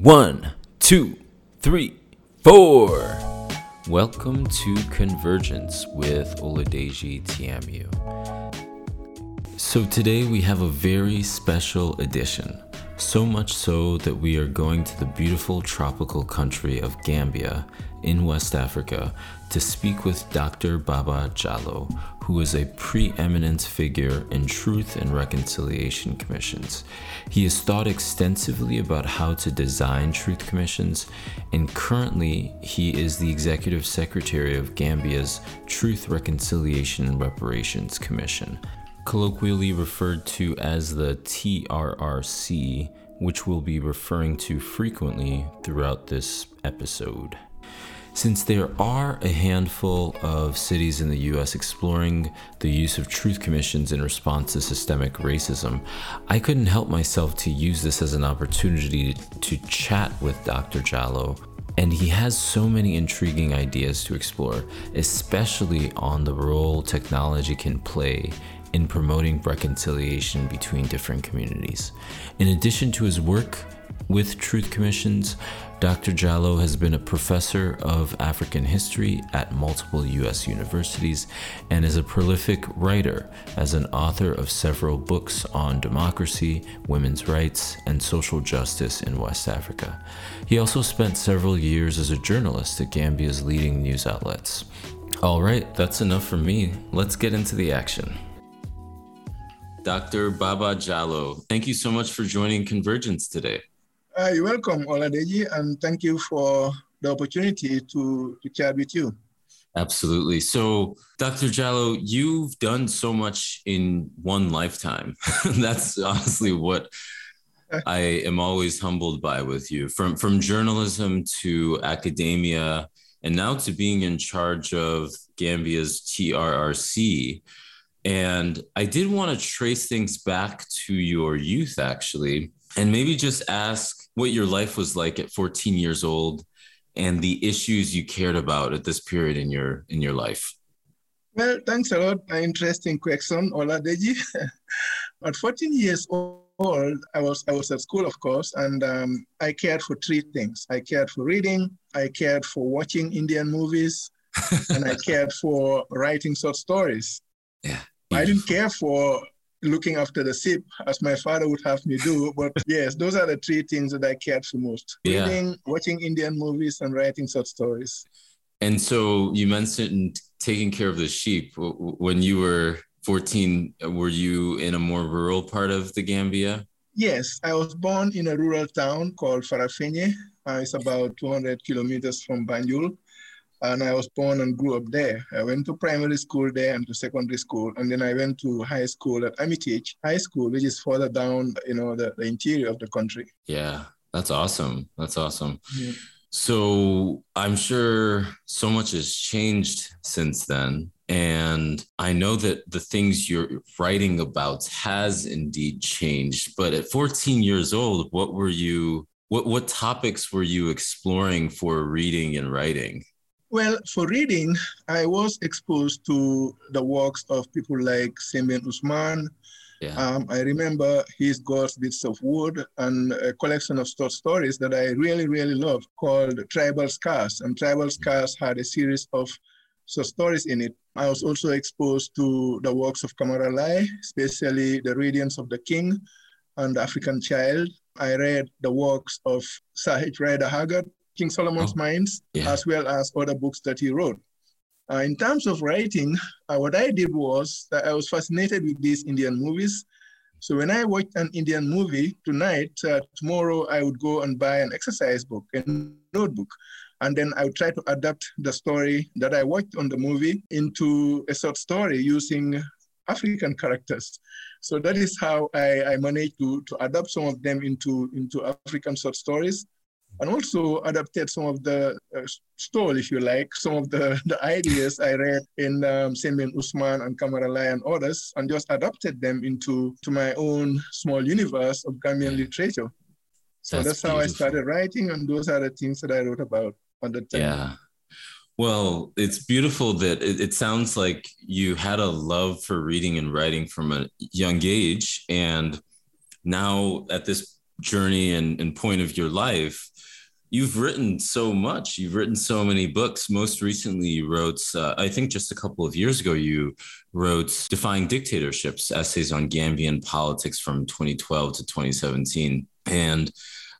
One, two, three, four. Welcome to Convergence with Oladeji Tiamu. So today we have a very special edition. So much so that we are going to the beautiful tropical country of Gambia in West Africa to speak with Dr. Baba Jallow, who is a preeminent figure in Truth and Reconciliation Commissions. He has thought extensively about how to design truth commissions, and currently he is the executive secretary of Gambia's Truth, Reconciliation, and Reparations Commission colloquially referred to as the TRRC, which we'll be referring to frequently throughout this episode. Since there are a handful of cities in the US exploring the use of truth commissions in response to systemic racism, I couldn't help myself to use this as an opportunity to chat with Dr. Jallow. And he has so many intriguing ideas to explore, especially on the role technology can play in promoting reconciliation between different communities. In addition to his work with Truth Commissions, Dr. Jallow has been a professor of African history at multiple U.S. universities and is a prolific writer as an author of several books on democracy, women's rights, and social justice in West Africa. He also spent several years as a journalist at Gambia's leading news outlets. All right, that's enough for me. Let's get into the action. Dr. Baba Jallow, thank you so much for joining Convergence today. Uh, you're welcome, Oladeji, and thank you for the opportunity to, to chat with you. Absolutely. So, Dr. Jallow, you've done so much in one lifetime. That's honestly what I am always humbled by with you. From from journalism to academia, and now to being in charge of Gambia's TRRC. And I did want to trace things back to your youth, actually, and maybe just ask what your life was like at 14 years old and the issues you cared about at this period in your in your life. Well, thanks a lot. Interesting question, Oladeji. at 14 years old, I was I was at school, of course, and um, I cared for three things. I cared for reading, I cared for watching Indian movies, and I cared for writing short stories. Yeah. I didn't care for looking after the SIP as my father would have me do. But yes, those are the three things that I cared for most yeah. reading, watching Indian movies, and writing short stories. And so you mentioned taking care of the sheep. When you were 14, were you in a more rural part of the Gambia? Yes, I was born in a rural town called Farafenni. Uh, it's about 200 kilometers from Banjul and I was born and grew up there. I went to primary school there and to secondary school, and then I went to high school at Armitage High School, which is further down, you know, the, the interior of the country. Yeah, that's awesome. That's awesome. Yeah. So I'm sure so much has changed since then. And I know that the things you're writing about has indeed changed. But at 14 years old, what were you, what, what topics were you exploring for reading and writing? Well, for reading, I was exposed to the works of people like Sembène Ousmane. Yeah. Um, I remember his God's Bits of Wood and a collection of short stories that I really, really loved called Tribal Scars. And Tribal Scars had a series of short stories in it. I was also exposed to the works of Camara Laye, especially The Radiance of the King and The African Child. I read the works of Sahaj Rider Haggard King Solomon's oh, Mines, yeah. as well as other books that he wrote. Uh, in terms of writing, uh, what I did was that I was fascinated with these Indian movies. So when I watched an Indian movie tonight, uh, tomorrow I would go and buy an exercise book, a notebook, and then I would try to adapt the story that I watched on the movie into a short story using African characters. So that is how I, I managed to, to adapt some of them into, into African short stories and also adapted some of the uh, stole, if you like, some of the, the ideas I read in um, Ousmane and Camara Laye and others, and just adapted them into to my own small universe of Gambian literature. So that's, that's how I started writing, and those are the things that I wrote about at the time. Yeah. Well, it's beautiful that it, it, sounds like you had a love for reading and writing from a young age. And now at this journey and, and point of your life, you've written so much. You've written so many books. Most recently, you wrote, uh, I think just a couple of years ago, you wrote Defying Dictatorships Essays on Gambian Politics from 2012 to 2017. And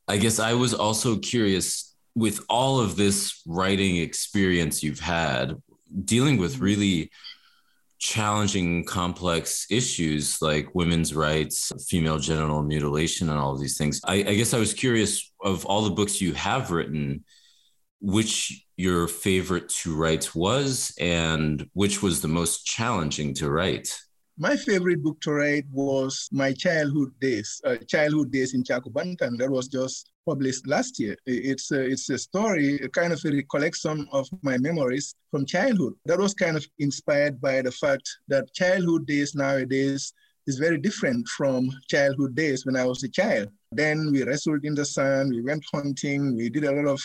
I guess I was also curious with all of this writing experience you've had, dealing with mm-hmm. really challenging, complex issues like women's rights, female genital mutilation, and all of these things. I, I, guess I was curious of all the books you have written, which your favorite to write was, and which was the most challenging to write. My favorite book to write was my childhood days, uh, childhood days in Chakubantang. That was just published last year. It's a, it's a story, a kind of a recollection of my memories from childhood. That was kind of inspired by the fact that childhood days nowadays is very different from childhood days when I was a child. Then we wrestled in the sun, we went hunting, we did a lot of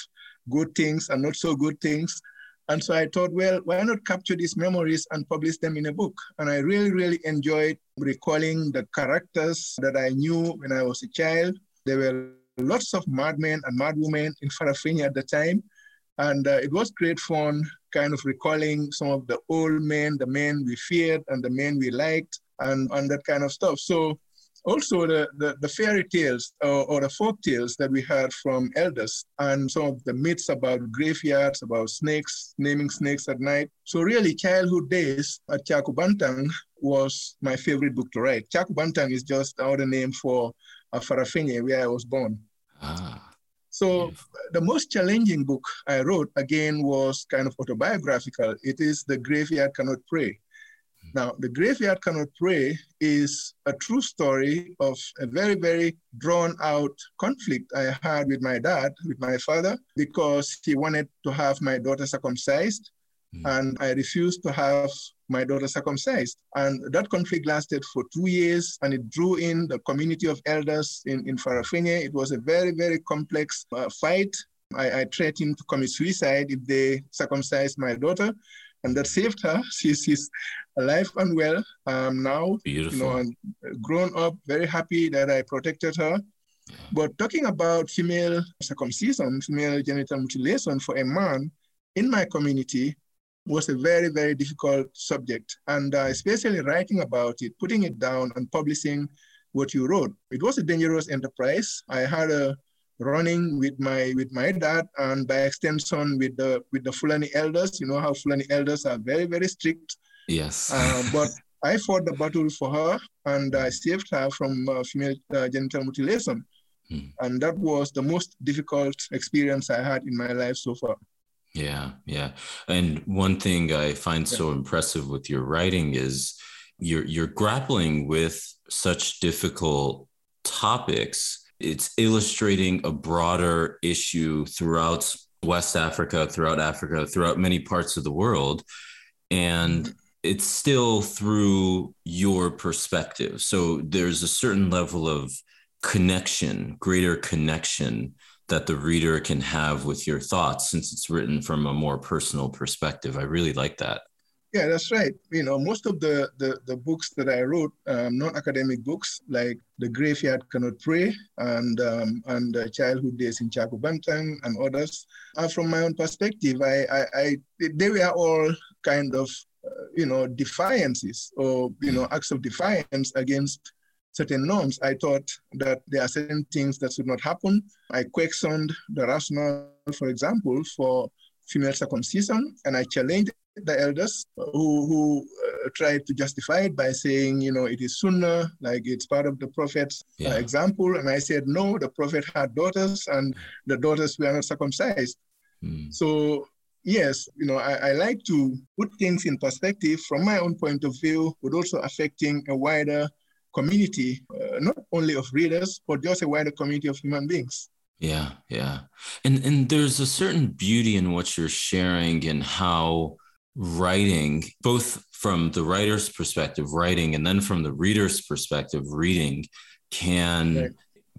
good things and not so good things. And so I thought, well, why not capture these memories and publish them in a book? And I really, really enjoyed recalling the characters that I knew when I was a child. They were lots of madmen and madwomen in Farafenni at the time. And uh, it was great fun kind of recalling some of the old men, the men we feared and the men we liked and, and that kind of stuff. So also the, the, the fairy tales or, or, the folk tales that we heard from elders and some of the myths about graveyards, about snakes, naming snakes at night. So really childhood days at Chakubantang was my favorite book to write. Chakubantang is just another name for Farafenni, where I was born. Ah. So the most challenging book I wrote again was kind of autobiographical. It is The Graveyard Cannot Pray. Now, The Graveyard Cannot Pray is a true story of a very, very drawn out conflict I had with my dad, with my father, because he wanted to have my daughter circumcised. Mm. And I refused to have my daughter circumcised. And that conflict lasted for two years and it drew in the community of elders in, in Farafenni. It was a very, very complex uh, fight. I, I threatened to commit suicide if they circumcised my daughter and that saved her. She's, she's alive and well um, now. Beautiful. You know, and grown up, very happy that I protected her. Yeah. But talking about female circumcision, female genital mutilation for a man in my community was a very, very difficult subject. And uh, especially writing about it, putting it down and publishing what you wrote. It was a dangerous enterprise. I had a running with my with my dad and by extension with the with the Fulani elders. You know how Fulani elders are very very strict. Yes. Uh, but I fought the battle for her and I saved her from uh, female uh, genital mutilation. Hmm. And that was the most difficult experience I had in my life so far. Yeah, yeah. And one thing I find so impressive with your writing is you're you're grappling with such difficult topics it's illustrating a broader issue throughout West Africa, throughout Africa, throughout many parts of the world. And mm-hmm. it's still through your perspective. So there's a certain level of connection, greater connection that the reader can have with your thoughts since it's written from a more personal perspective. I really like that. Yeah, that's right. You know, most of the, the, the books that I wrote, um, non-academic books like The Graveyard Cannot Pray and um, and uh, Childhood Days in Chakubantang and others, are from my own perspective. I, I, I they were all kind of, uh, you know, defiances or, you know, acts of defiance against certain norms. I thought that there are certain things that should not happen. I questioned the rationale, for example, for female circumcision, and I challenged the elders who, who uh, tried to justify it by saying, you know, it is sunnah, like it's part of the prophet's uh, yeah. uh, example. And I said, no, the prophet had daughters and the daughters were not circumcised. Mm. So, yes, you know, I, I, like to put things in perspective from my own point of view, but also affecting a wider community, uh, not only of readers, but just a wider community of human beings. Yeah, yeah. And and there's a certain beauty in what you're sharing and how writing, both from the writer's perspective, writing, and then from the reader's perspective, reading, can right.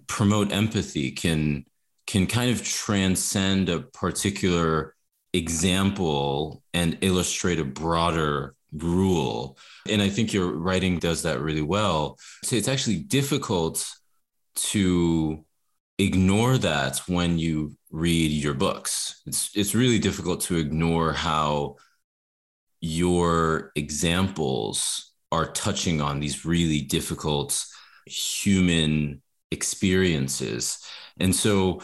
promote empathy, can can kind of transcend a particular example and illustrate a broader rule. And I think your writing does that really well. So it's actually difficult to ignore that when you read your books. It's it's really difficult to ignore how your examples are touching on these really difficult human experiences. And so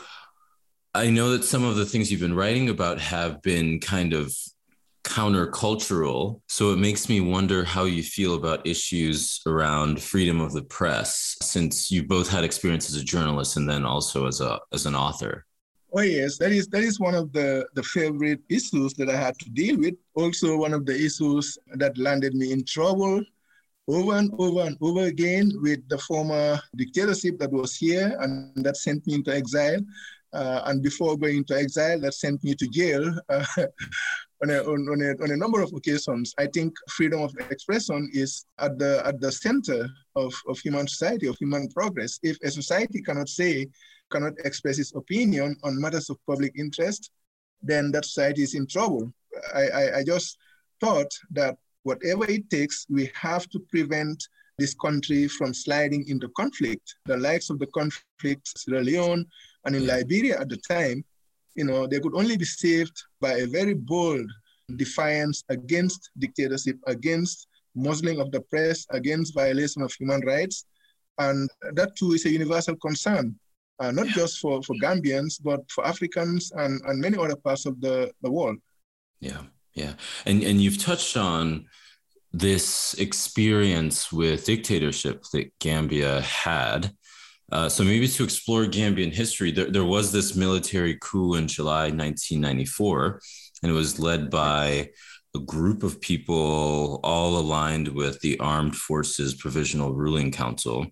I know that some of the things you've been writing about have been kind of countercultural. So it makes me wonder how you feel about issues around freedom of the press, since you both had experience as a journalist and then also as a as an author. Oh yes, that is that is one of the, the favorite issues that I had to deal with. Also one of the issues that landed me in trouble over and over and over again with the former dictatorship that was here and that sent me into exile. Uh, and before going into exile, that sent me to jail uh, on, a, on, a, on a number of occasions. I think freedom of expression is at the, at the center of, of human society, of human progress. If a society cannot say, cannot express its opinion on matters of public interest, then that society is in trouble. I, I, I just thought that whatever it takes, we have to prevent this country from sliding into conflict. The likes of the conflict, Sierra Leone and in Liberia at the time, you know, they could only be saved by a very bold defiance against dictatorship, against muzzling of the press, against violation of human rights. And that too is a universal concern, uh, not yeah. just for, for Gambians, but for Africans and, and many other parts of the, the world. Yeah, yeah. And, and you've touched on this experience with dictatorship that Gambia had. Uh, so maybe to explore Gambian history, there, there was this military coup in July 1994, and it was led by a group of people all aligned with the Armed Forces Provisional Ruling Council.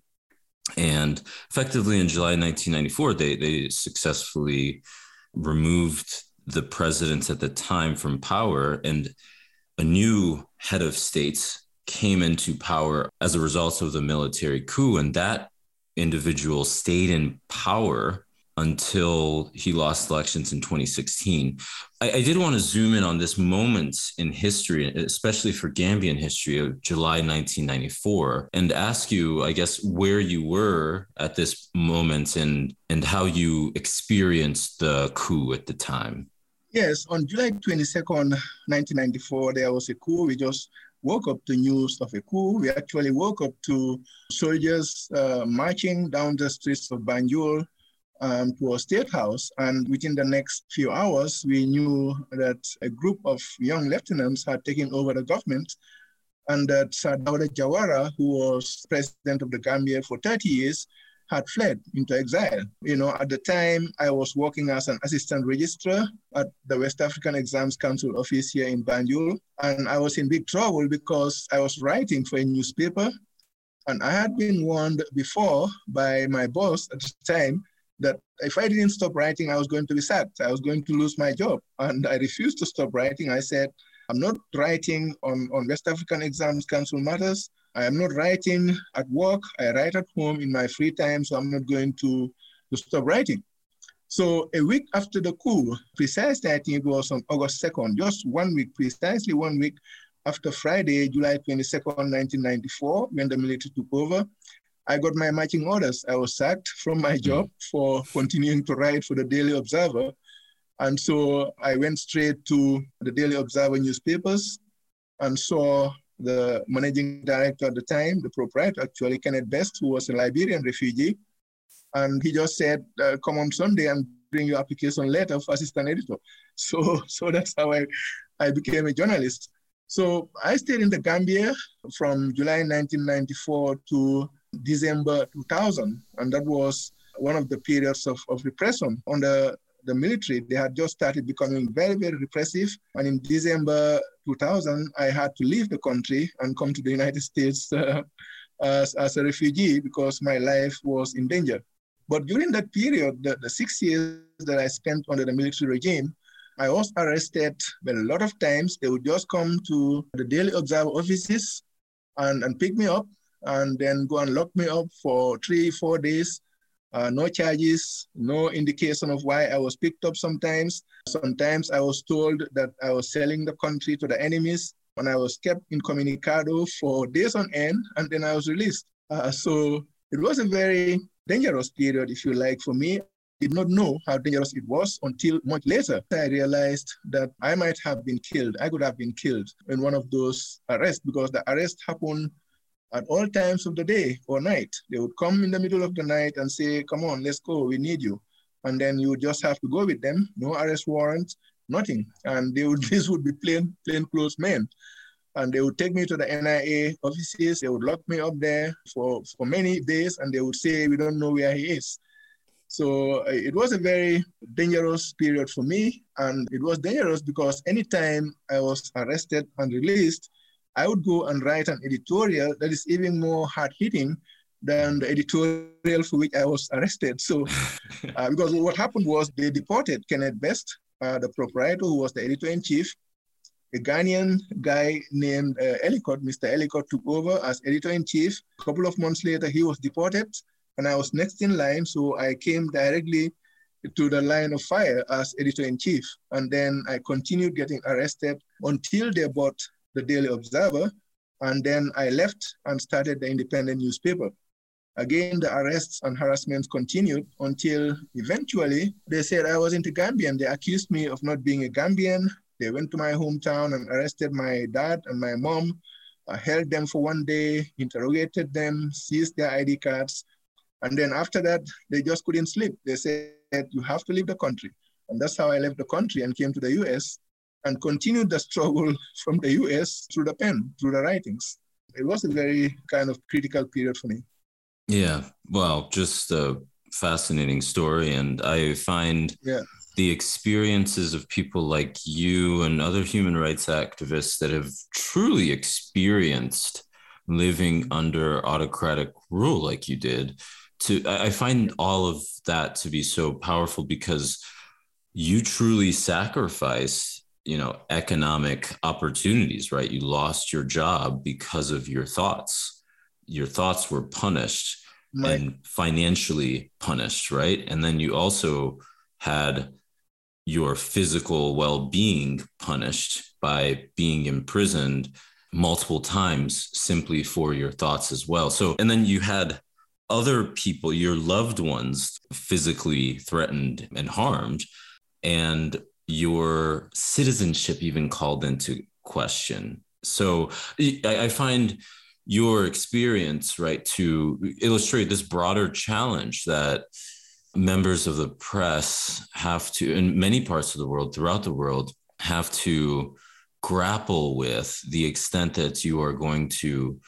And effectively in July 1994, they, they successfully removed the president at the time from power. And a new head of state came into power as a result of the military coup. And that individual stayed in power until he lost elections in 2016. I, I, did want to zoom in on this moment in history, especially for Gambian history of July 1994, and ask you, I guess, where you were at this moment and, and how you experienced the coup at the time. Yes, on July 22nd, 1994, there was a coup. We just woke up to news of a coup. We actually woke up to soldiers uh, marching down the streets of Banjul um, to our state house. And within the next few hours, we knew that a group of young lieutenants had taken over the government and that Sir Jawara, who was president of the Gambia for 30 years, had fled into exile. You know, at the time, I was working as an assistant registrar at the West African Exams Council office here in Banjul, and I was in big trouble because I was writing for a newspaper, and I had been warned before by my boss at the time that if I didn't stop writing, I was going to be sacked. I was going to lose my job, and I refused to stop writing. I said, I'm not writing on, on West African Exams Council matters. I am not writing at work. I write at home in my free time, so I'm not going to, to stop writing. So a week after the coup, precisely I think it was on August 2nd, just one week, precisely one week after Friday, July 22nd, 1994, when the military took over, I got my marching orders. I was sacked from my hmm. job for continuing to write for the Daily Observer. And so I went straight to the Daily Observer newspapers and saw the managing director at the time, the proprietor, actually, Kenneth Best, who was a Liberian refugee. And he just said, uh, come on Sunday and bring your application letter for assistant editor. So, so that's how I, I became a journalist. So I stayed in the Gambia from July 1994 to December 2000. And that was one of the periods of, of repression under the military, they had just started becoming very, very repressive. And in December 2000, I had to leave the country and come to the United States uh, as, as a refugee because my life was in danger. But during that period, the, the six years that I spent under the military regime, I was arrested, but a lot of times they would just come to the Daily Observer offices and, and pick me up and then go and lock me up for three, four days uh, no charges, no indication of why I was picked up sometimes. Sometimes I was told that I was selling the country to the enemies, and I was kept incommunicado for days on end, and then I was released. Uh, so It was a very dangerous period, if you like, for me. Did not know how dangerous it was until much later. I realized that I might have been killed. I could have been killed in one of those arrests because the arrest happened at all times of the day or night. They would come in the middle of the night and say, Come on, let's go, we need you. And then you just have to go with them, no arrest warrant, nothing. And they would, this would be plain, plain clothes men. And they would take me to the NIA offices. They would lock me up there for, for many days and they would say, We don't know where he is. So uh, it was a very dangerous period for me. And it was dangerous because anytime I was arrested and released, I would go and write an editorial that is even more hard hitting than the editorial for which I was arrested. So, uh, because what happened was they deported Kenneth Best, uh, the proprietor who was the editor in chief. A Ghanaian guy named uh, Ellicott, Mr. Ellicott, took over as editor in chief. A couple of months later, he was deported, and I was next in line. So I came directly to the line of fire as editor in chief. And then I continued getting arrested until they bought the Daily Observer, and then I left and started the independent newspaper. Again, the arrests and harassments continued until eventually they said I wasn't a Gambian. They accused me of not being a Gambian. They went to my hometown and arrested my dad and my mom, uh, held them for one day, interrogated them, seized their ID cards. And then after that, they just couldn't sleep. They said, you have to leave the country. And that's how I left the country and came to the US and continued the struggle from the US through the pen, through the writings. It was a very kind of critical period for me. Yeah, well, just a fascinating story. And I find yeah. the experiences of people like you and other human rights activists that have truly experienced living under autocratic rule like you did to i find all of that to be so powerful because you truly sacrifice you know economic opportunities right? You lost your job because of your thoughts. Your thoughts were punished right. and financially punished right? And then you also had your physical well-being punished by being imprisoned multiple times simply for your thoughts as well. So and then you had other people your loved ones physically threatened and harmed. And your citizenship even called into question. So I, I find your experience, right, to illustrate this broader challenge that members of the press have to, in many parts of the world, throughout the world, have to grapple with the extent that you are going to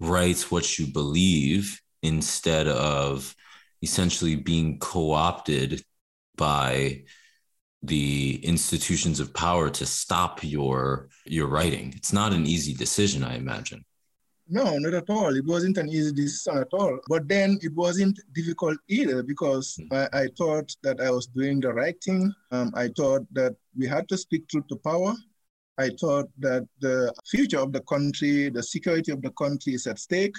write what you believe instead of essentially being co opted by the institutions of power to stop your your writing. It's not an easy decision i imagine. No not at all. It wasn't an easy decision at all. But then it wasn't difficult either because mm-hmm. I, I, thought that i was doing the right thing. Um, i thought that we had to speak truth to power. I thought that the future of the country the security of the country is at stake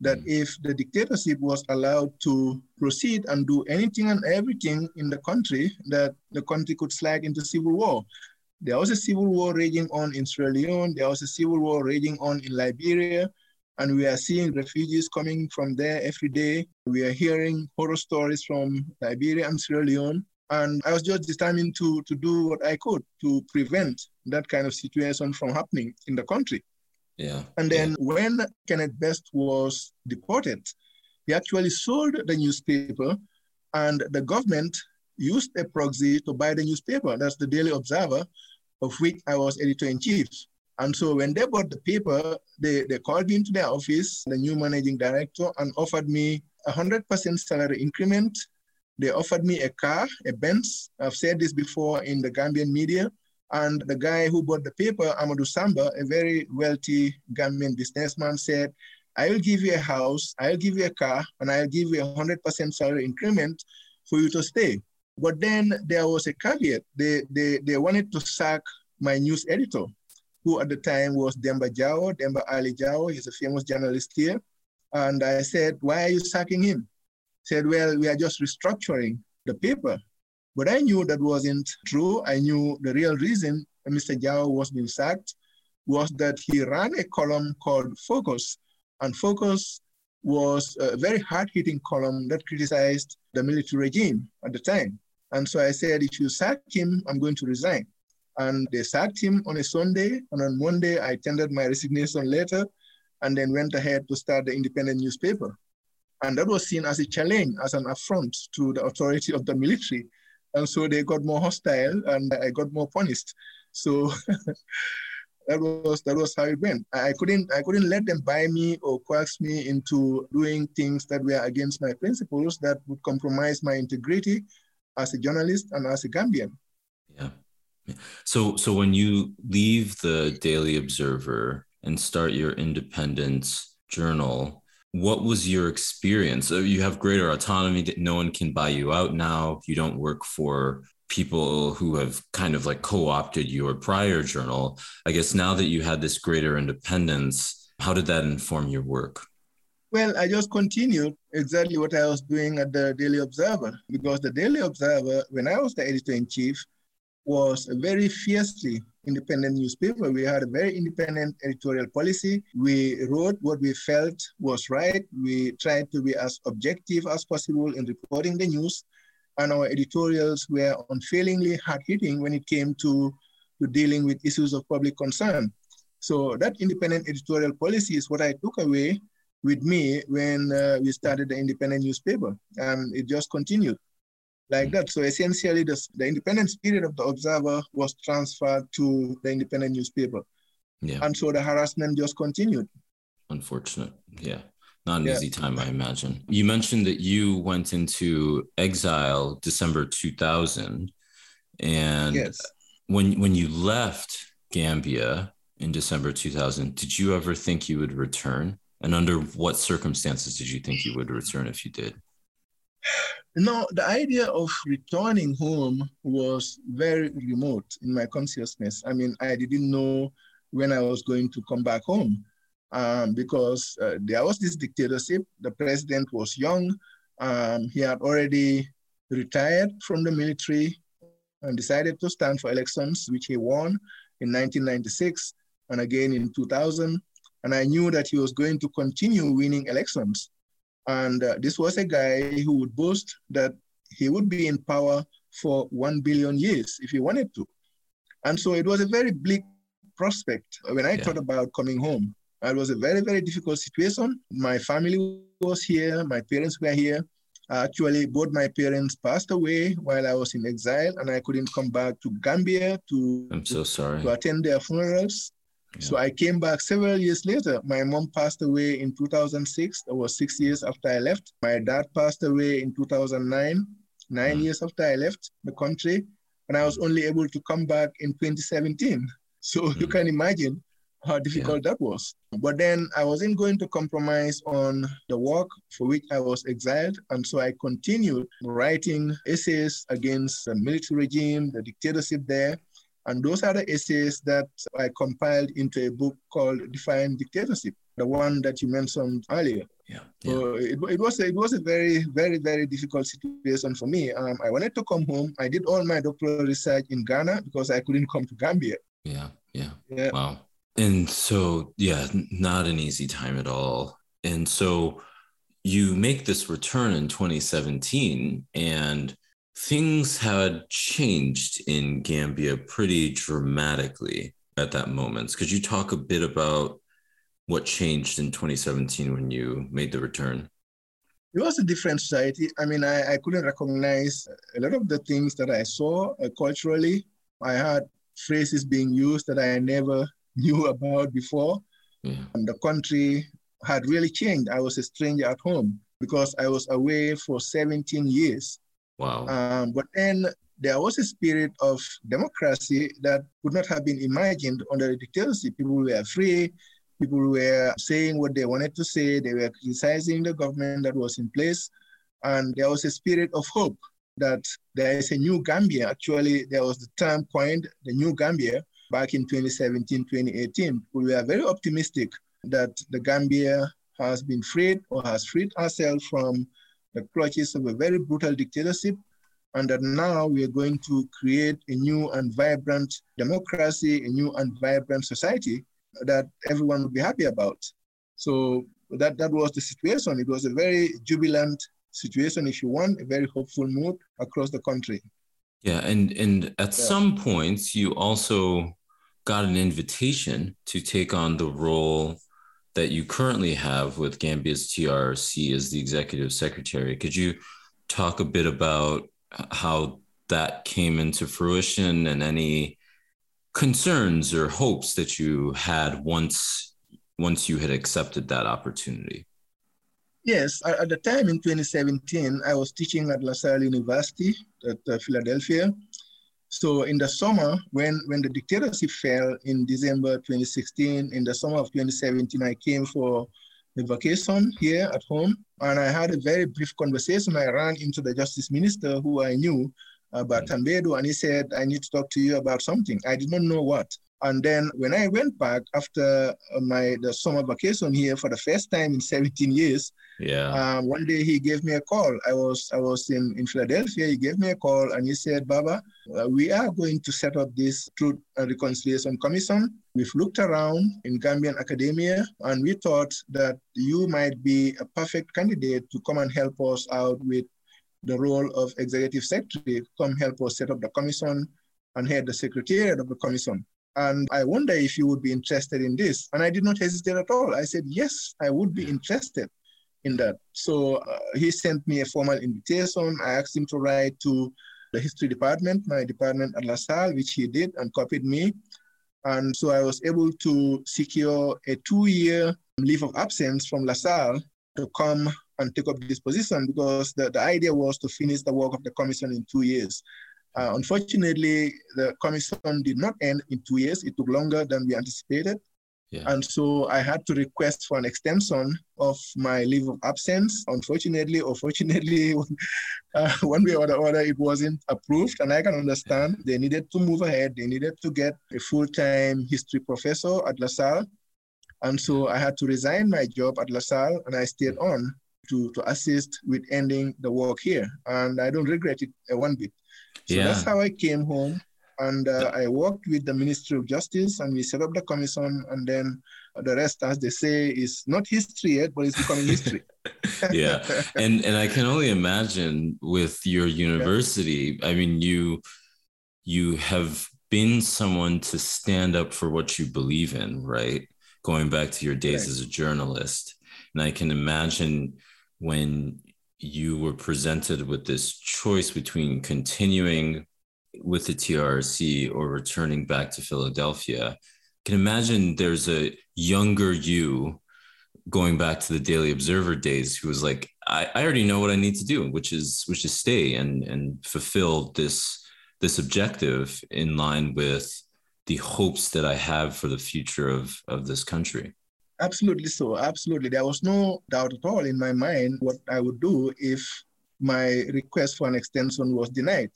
that mm. if the dictatorship was allowed to proceed and do anything and everything in the country, that the country could slide into civil war. There was a civil war raging on in Sierra Leone. There was a civil war raging on in Liberia. And we are seeing refugees coming from there every day. We are hearing horror stories from Liberia and Sierra Leone. And I was just determined to, to do what I could to prevent that kind of situation from happening in the country. Yeah. And then yeah. when Kenneth Best was deported, he actually sold the newspaper, and the government used a proxy to buy the newspaper. That's the Daily Observer, of which I was editor in chief. And so when they bought the paper, they, they called me into their office, the new managing director, and offered me a 100% salary increment. They offered me a car, a Benz. I've said this before in the Gambian media. And the guy who bought the paper, Amadou Samba, a very wealthy Gambian businessman, said, I will give you a house, I'll give you a car, and I'll give you a 100% salary increment for you to stay. But then there was a caveat. They, they, they wanted to sack my news editor, who at the time was Demba Jawo, Demba Ali Jawo. He's a famous journalist here. And I said, why are you sacking him? He said, well, we are just restructuring the paper. But I knew that wasn't true. I knew the real reason Mr. Jawo was being sacked was that he ran a column called Focus. And Focus was a very hard-hitting column that criticized the military regime at the time. And so I said, if you sack him, I'm going to resign. And they sacked him on a Sunday. And on Monday, I tendered my resignation letter and then went ahead to start the independent newspaper. And that was seen as a challenge, as an affront to the authority of the military. And so they got more hostile and I got more punished. So that was that was how it went. I couldn't I couldn't let them buy me or coax me into doing things that were against my principles that would compromise my integrity as a journalist and as a Gambian. Yeah. So so when you leave the Daily Observer and start your independent journal, what was your experience? You have greater autonomy that no one can buy you out now. You don't work for people who have kind of like co-opted your prior journal. I guess now that you had this greater independence, how did that inform your work? Well, I just continued exactly what I was doing at the Daily Observer because the Daily Observer, when I was the editor in chief, was a very fiercely independent newspaper. We had a very independent editorial policy. We wrote what we felt was right. We tried to be as objective as possible in reporting the news. And our editorials were unfailingly hard hitting when it came to, to dealing with issues of public concern. So that independent editorial policy is what I took away with me when uh, we started the independent newspaper, and it just continued like that. So essentially, the, the independent spirit of the Observer was transferred to the independent newspaper. Yeah. And so the harassment just continued. Unfortunate. Yeah. Not an yeah. easy time, I imagine. You mentioned that you went into exile December 2000. And yes. when, when you left Gambia in December 2000, did you ever think you would return? And under what circumstances did you think you would return if you did? No, the idea of returning home was very remote in my consciousness. I mean, I didn't know when I was going to come back home um, because uh, there was this dictatorship. The president was young. Um, he had already retired from the military and decided to stand for elections, which he won in 1996 and again in 2000. And I knew that he was going to continue winning elections. And uh, this was a guy who would boast that he would be in power for 1 billion years if he wanted to. And so it was a very bleak prospect when I yeah. thought about coming home. It was a very, very difficult situation. My family was here, my parents were here. Actually, both my parents passed away while I was in exile, and I couldn't come back to Gambia to, I'm so sorry. to attend their funerals. So I came back several years later. My mom passed away in 2006. That was six years after I left. My dad passed away in 2009, nine mm. years after I left the country. And I was only able to come back in 2017. So mm. you can imagine how difficult yeah. that was. But then I wasn't going to compromise on the work for which I was exiled. And so I continued writing essays against the military regime, the dictatorship there. And those are the essays that I compiled into a book called Defying Dictatorship, the one that you mentioned earlier. Yeah. So it, it was a, it was a very very very difficult situation for me. Um, I wanted to come home. I did all my doctoral research in Ghana because I couldn't come to Gambia. Yeah, yeah. yeah. Wow. And so yeah, not an easy time at all. And so you make this return in 2017 and things had changed in Gambia pretty dramatically at that moment. Could you talk a bit about what changed in 2017 when you made the return? It was a different society. I mean, I, I couldn't recognize a lot of the things that I saw uh, culturally. I had phrases being used that I never knew about before. Yeah. And the country had really changed. I was a stranger at home because I was away for 17 years. Wow. Um, but then there was a spirit of democracy that could not have been imagined under the dictatorship. People were free. People were saying what they wanted to say. They were criticizing the government that was in place. And there was a spirit of hope that there is a new Gambia. Actually, there was the term coined, the new Gambia, back in 2017, 2018. We were very optimistic that the Gambia has been freed or has freed herself from the clutches of a very brutal dictatorship, and that now we are going to create a new and vibrant democracy, a new and vibrant society that everyone would be happy about. So that, that was the situation. It was a very jubilant situation, if you want, a very hopeful mood across the country. Yeah, and and at yeah. some points you also got an invitation to take on the role that you currently have with Gambia's TRC as the executive secretary. Could you talk a bit about how that came into fruition and any concerns or hopes that you had once once you had accepted that opportunity? Yes, at the time in 2017, I was teaching at LaSalle University at uh, Philadelphia. So in the summer, when, when the dictatorship fell in December 2016, in the summer of 2017, I came for a vacation here at home, and I had a very brief conversation. I ran into the justice minister who I knew about mm. Tambadou, and he said, I need to talk to you about something. I did not know what. And then when I went back after uh, my the summer vacation here for the first time in 17 years, yeah. Um, one day he gave me a call. I was I was in, in Philadelphia. He gave me a call and he said, Baba, uh, we are going to set up this Truth and Reconciliation Commission. We've looked around in Gambian academia and we thought that you might be a perfect candidate to come and help us out with the role of executive secretary. Come help us set up the commission and head the secretariat of the commission. And I wonder if you would be interested in this. And I did not hesitate at all. I said, yes, I would be interested in that. So uh, he sent me a formal invitation. I asked him to write to the history department, my department at LaSalle, which he did and copied me. And so I was able to secure a two-year leave of absence from LaSalle to come and take up this position because the, the idea was to finish the work of the commission in two years. Uh, unfortunately, the commission did not end in two years. It took longer than we anticipated. Yeah. And so I had to request for an extension of my leave of absence. Unfortunately, or fortunately, uh, one way or the other, it wasn't approved. And I can understand they needed to move ahead. They needed to get a full-time history professor at LaSalle. And so I had to resign my job at LaSalle and I stayed on to, to assist with ending the work here. And I don't regret it one bit. So yeah. that's how I came home. And uh, I worked with the Ministry of Justice and we set up the commission. And then the rest, as they say, is not history yet, but it's becoming history. yeah. And, and I can only imagine with your university, yeah. I mean, you, you have been someone to stand up for what you believe in, right? Going back to your days right. as a journalist. And I can imagine when you were presented with this choice between continuing with the TRC or returning back to Philadelphia, I can imagine there's a younger you going back to the Daily Observer days who was like, I, I already know what I need to do, which is which is stay and and fulfill this this objective in line with the hopes that I have for the future of of this country. Absolutely so. Absolutely. There was no doubt at all in my mind what I would do if my request for an extension was denied.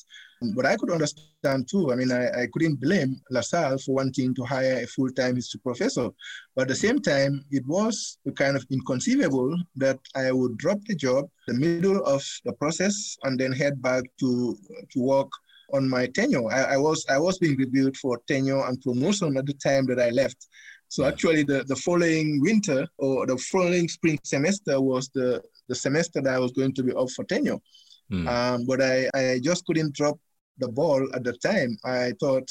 But I could understand too. I mean, I, I couldn't blame LaSalle for wanting to hire a full-time history professor. But at the same time, it was kind of inconceivable that I would drop the job the middle of the process and then head back to, to work on my tenure. I, I was I was being reviewed for tenure and promotion at the time that I left. So actually, the, the following winter or the following spring semester was the, the semester that I was going to be up for tenure. Mm. Um, but I, I just couldn't drop the ball at the time. I thought,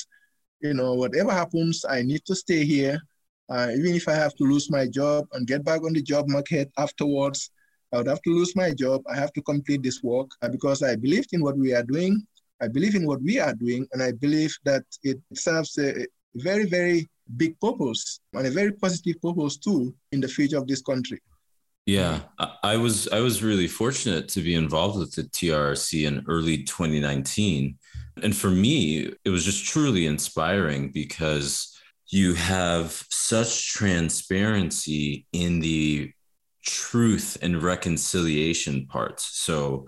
you know, whatever happens, I need to stay here. Uh, even if I have to lose my job and get back on the job market afterwards, I would have to lose my job. I have to complete this work uh, because I believed in what we are doing. I believe in what we are doing, and I believe that it serves a very, very big purpose and a very positive purpose too in the future of this country. Yeah, I was I was really fortunate to be involved with the TRC in early 2019. And for me, it was just truly inspiring because you have such transparency in the truth and reconciliation parts. So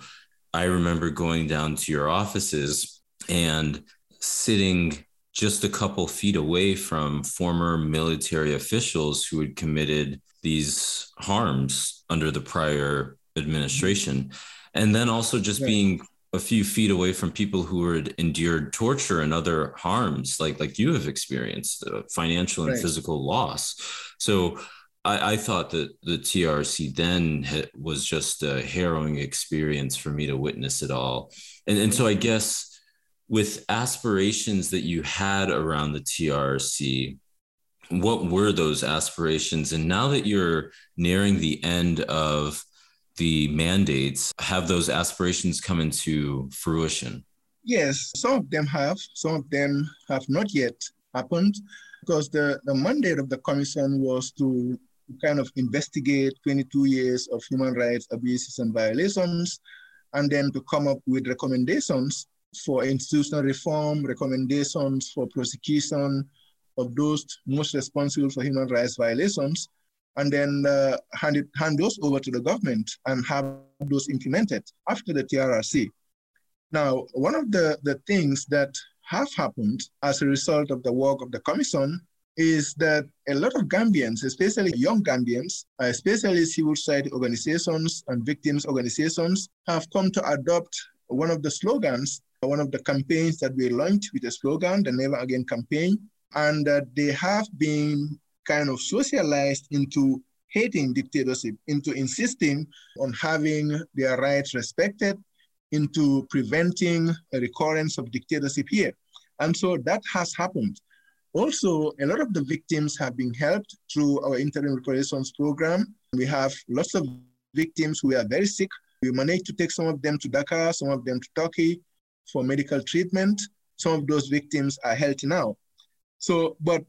I remember going down to your offices and sitting just a couple feet away from former military officials who had committed these harms under the prior administration. And then also just right. being a few feet away from people who had endured torture and other harms like like you have experienced uh, financial and right. physical loss so I, I thought that the TRC then was just a harrowing experience for me to witness it all. And, and so I guess with aspirations that you had around the TRC, what were those aspirations? And now that you're nearing the end of the mandates, have those aspirations come into fruition? Yes, some of them have, some of them have not yet happened because the, the mandate of the commission was to kind of investigate 22 years of human rights abuses and violations and then to come up with recommendations for institutional reform, recommendations for prosecution of those most responsible for human rights violations, and then uh, hand, it, hand those over to the government and have those implemented after the TRRC. Now, one of the, the things that have happened as a result of the work of the commission is that a lot of Gambians, especially young Gambians, especially civil society organizations and victims organizations, have come to adopt one of the slogans one of the campaigns that we launched with a slogan, the Never Again campaign, and that they have been kind of socialized into hating dictatorship, into insisting on having their rights respected, into preventing a recurrence of dictatorship here. And so that has happened. Also, a lot of the victims have been helped through our interim reparations program. We have lots of victims who are very sick. We managed to take some of them to Dakar, some of them to Turkey, for medical treatment. Some of those victims are healthy now. So, but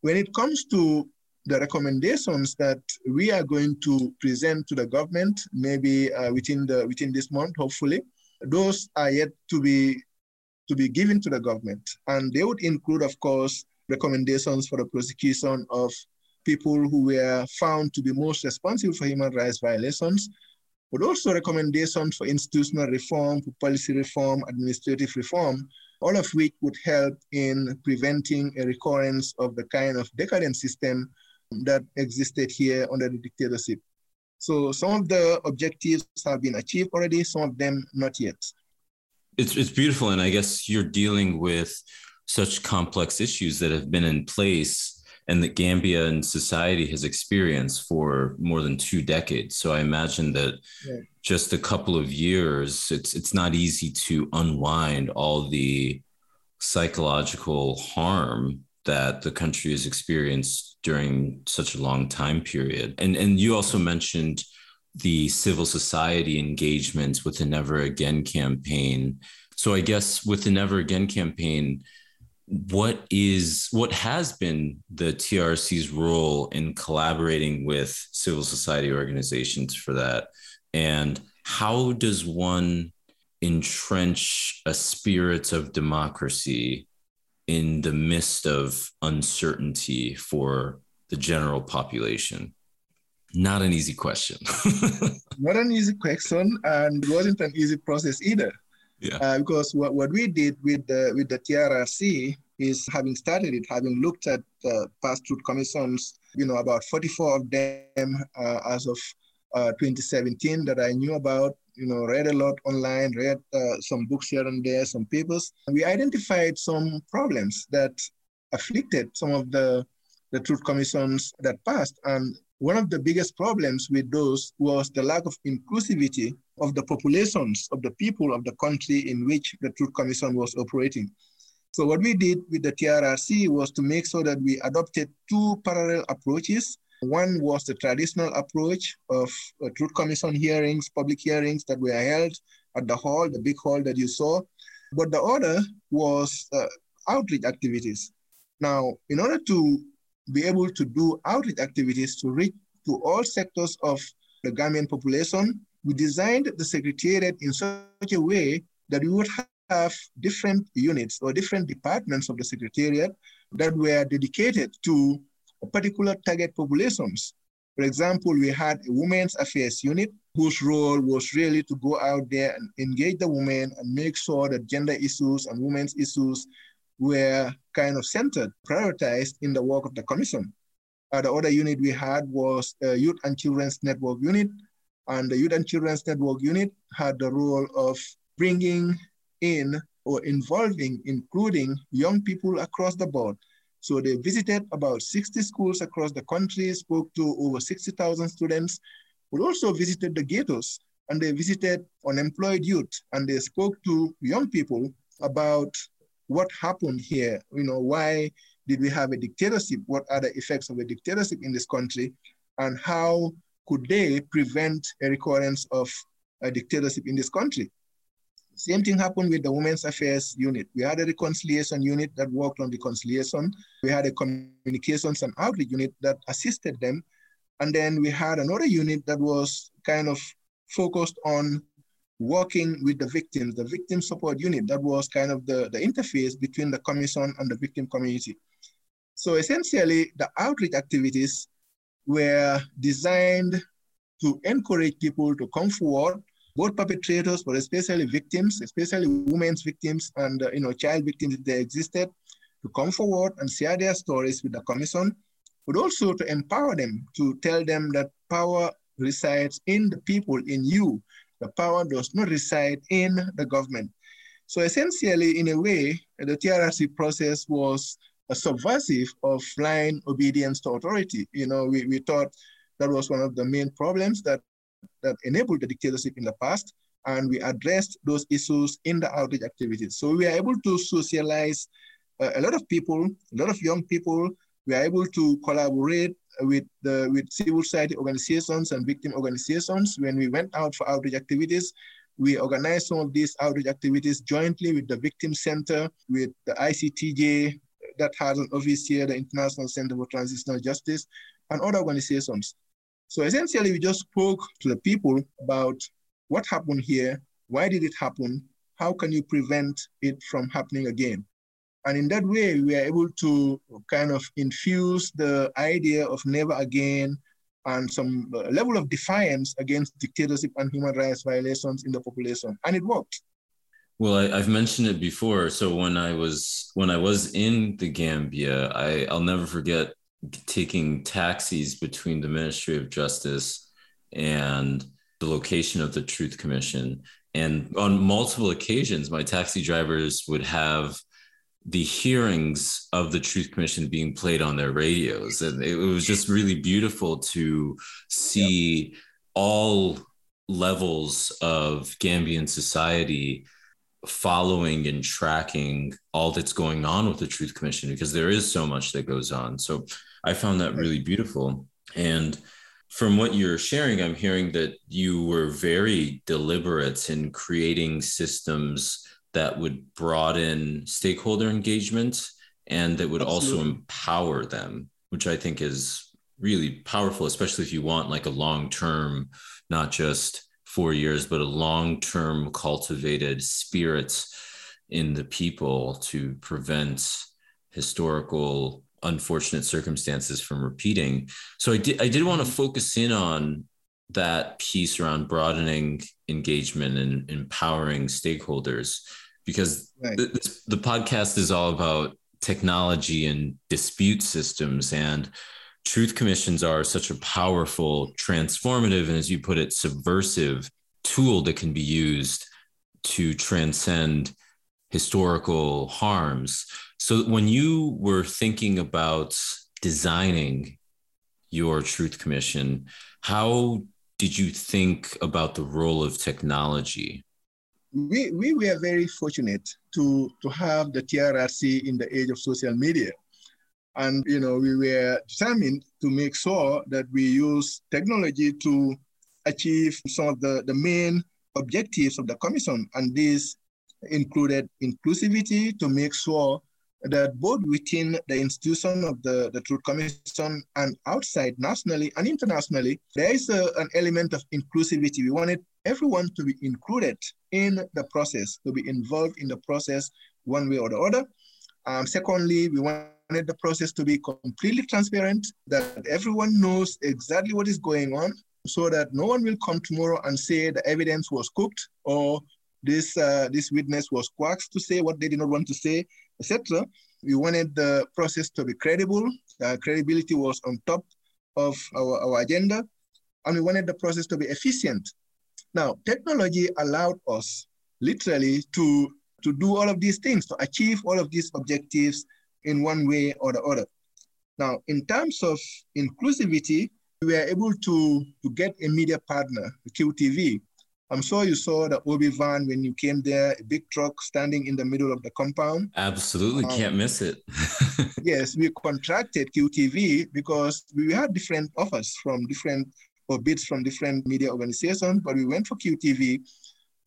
when it comes to the recommendations that we are going to present to the government, maybe uh, within the within this month, hopefully, those are yet to be to be given to the government, and they would include, of course, recommendations for the prosecution of people who were found to be most responsible for human rights violations, but also recommendations for institutional reform, for policy reform, administrative reform, all of which would help in preventing a recurrence of the kind of decadent system that existed here under the dictatorship. So some of the objectives have been achieved already, some of them not yet. It's, it's beautiful. And I guess you're dealing with such complex issues that have been in place and that Gambia and society has experienced for more than two decades. So I imagine that yeah. just a couple of years, it's it's not easy to unwind all the psychological harm that the country has experienced during such a long time period. And and you also mentioned the civil society engagements with the Never Again campaign. So I guess with the Never Again campaign, what is what has been the TRC's role in collaborating with civil society organizations for that? And how does one entrench a spirit of democracy in the midst of uncertainty for the general population? Not an easy question. Not an easy question and wasn't an easy process either yeah. Uh, because what, what we did with the, with the TRRC is having started it, having looked at uh, past truth commissions, you know, about 44 of them uh, as of uh, 2017 that I knew about, you know, read a lot online, read uh, some books here and there, some papers. We identified some problems that afflicted some of the, the truth commissions that passed. And one of the biggest problems with those was the lack of inclusivity of the populations of the people of the country in which the Truth Commission was operating. So what we did with the TRRC was to make sure that we adopted two parallel approaches. One was the traditional approach of uh, Truth Commission hearings, public hearings that were held at the hall, the big hall that you saw. But the other was uh, outreach activities. Now, in order to be able to do outreach activities to reach to all sectors of the Gambian population, we designed the secretariat in such a way that we would have different units or different departments of the secretariat that were dedicated to particular target populations. For example, we had a women's affairs unit whose role was really to go out there and engage the women and make sure that gender issues and women's issues were kind of centered, prioritized in the work of the commission. Uh, the other unit we had was a Youth and Children's Network unit, and the Youth and Children's Network unit had the role of bringing in or involving, including young people across the board, So they visited about 60 schools across the country, spoke to over 60,000 students, but also visited the ghettos and they visited unemployed youth and they spoke to young people about what happened here. You know, why did we have a dictatorship? What are the effects of a dictatorship in this country? And how could they prevent a recurrence of a dictatorship in this country? Same thing happened with the Women's Affairs unit. We had a reconciliation unit that worked on the reconciliation. We had a communications and outreach unit that assisted them. And then we had another unit that was kind of focused on working with the victims, the victim support unit that was kind of the, the interface between the commission and the victim community. So essentially, the outreach activities were designed to encourage people to come forward, both perpetrators, but especially victims, especially women's victims and uh, you know child victims if they existed, to come forward and share their stories with the commission, but also to empower them, to tell them that power resides in the people, in you. The power does not reside in the government. So essentially, in a way, the TRRC process was subversive of blind obedience to authority. You know, we, we thought that was one of the main problems that, that enabled the dictatorship in the past, and we addressed those issues in the outreach activities. So we are able to socialize uh, a lot of people, a lot of young people. We are able to collaborate with the with civil society organizations and victim organizations. When we went out for outreach activities, we organized some of these outreach activities jointly with the Victim Center, with the ICTJ, that has an office here, the International Center for Transitional Justice, and other organizations. So essentially, we just spoke to the people about what happened here, why did it happen, how can you prevent it from happening again? And in that way, we are able to kind of infuse the idea of never again and some uh, level of defiance against dictatorship and human rights violations in the population. And it worked. Well, I, have mentioned it before. So when I was when I was in the Gambia, I, I'll never forget taking taxis between the Ministry of Justice and the location of the Truth Commission. And on multiple occasions, my taxi drivers would have the hearings of the Truth Commission being played on their radios. And it was just really beautiful to see yep. all levels of Gambian society following and tracking all that's going on with the Truth Commission because there is so much that goes on. So I found that really beautiful. And from what you're sharing, I'm hearing that you were very deliberate in creating systems that would broaden stakeholder engagement and that would Absolutely. also empower them, which I think is really powerful, especially if you want like a long term, not just four years, but a long term cultivated spirit in the people to prevent historical unfortunate circumstances from repeating. So I did I did want to mm-hmm. focus in on that piece around broadening engagement and empowering stakeholders because right. the, the podcast is all about technology and dispute systems and truth commissions are such a powerful, transformative, and as you put it, subversive tool that can be used to transcend historical harms. So when you were thinking about designing your truth commission, how did you think about the role of technology? We, we were very fortunate to, to have the TRRC in the age of social media. And you know, we were determined to make sure that we use technology to achieve some of the, the main objectives of the commission. And these included inclusivity to make sure that both within the institution of the, the Truth Commission and outside nationally and internationally, there is a, an element of inclusivity. We wanted everyone to be included in the process, to be involved in the process one way or the other. Um, secondly, we want wanted the process to be completely transparent, that everyone knows exactly what is going on, so that no one will come tomorrow and say the evidence was cooked or this uh, this witness was coaxed to say what they did not want to say, etc. We wanted the process to be credible. Uh, credibility was on top of our, our agenda, and we wanted the process to be efficient. Now, technology allowed us literally to to do all of these things, to achieve all of these objectives in one way or the other. Now, in terms of inclusivity, we were able to, to get a media partner, QTV. I'm sure you saw the OB van when you came there, a big truck standing in the middle of the compound. Absolutely, um, can't miss it. yes, we contracted QTV because we had different offers from different or bids from different media organizations, but we went for QTV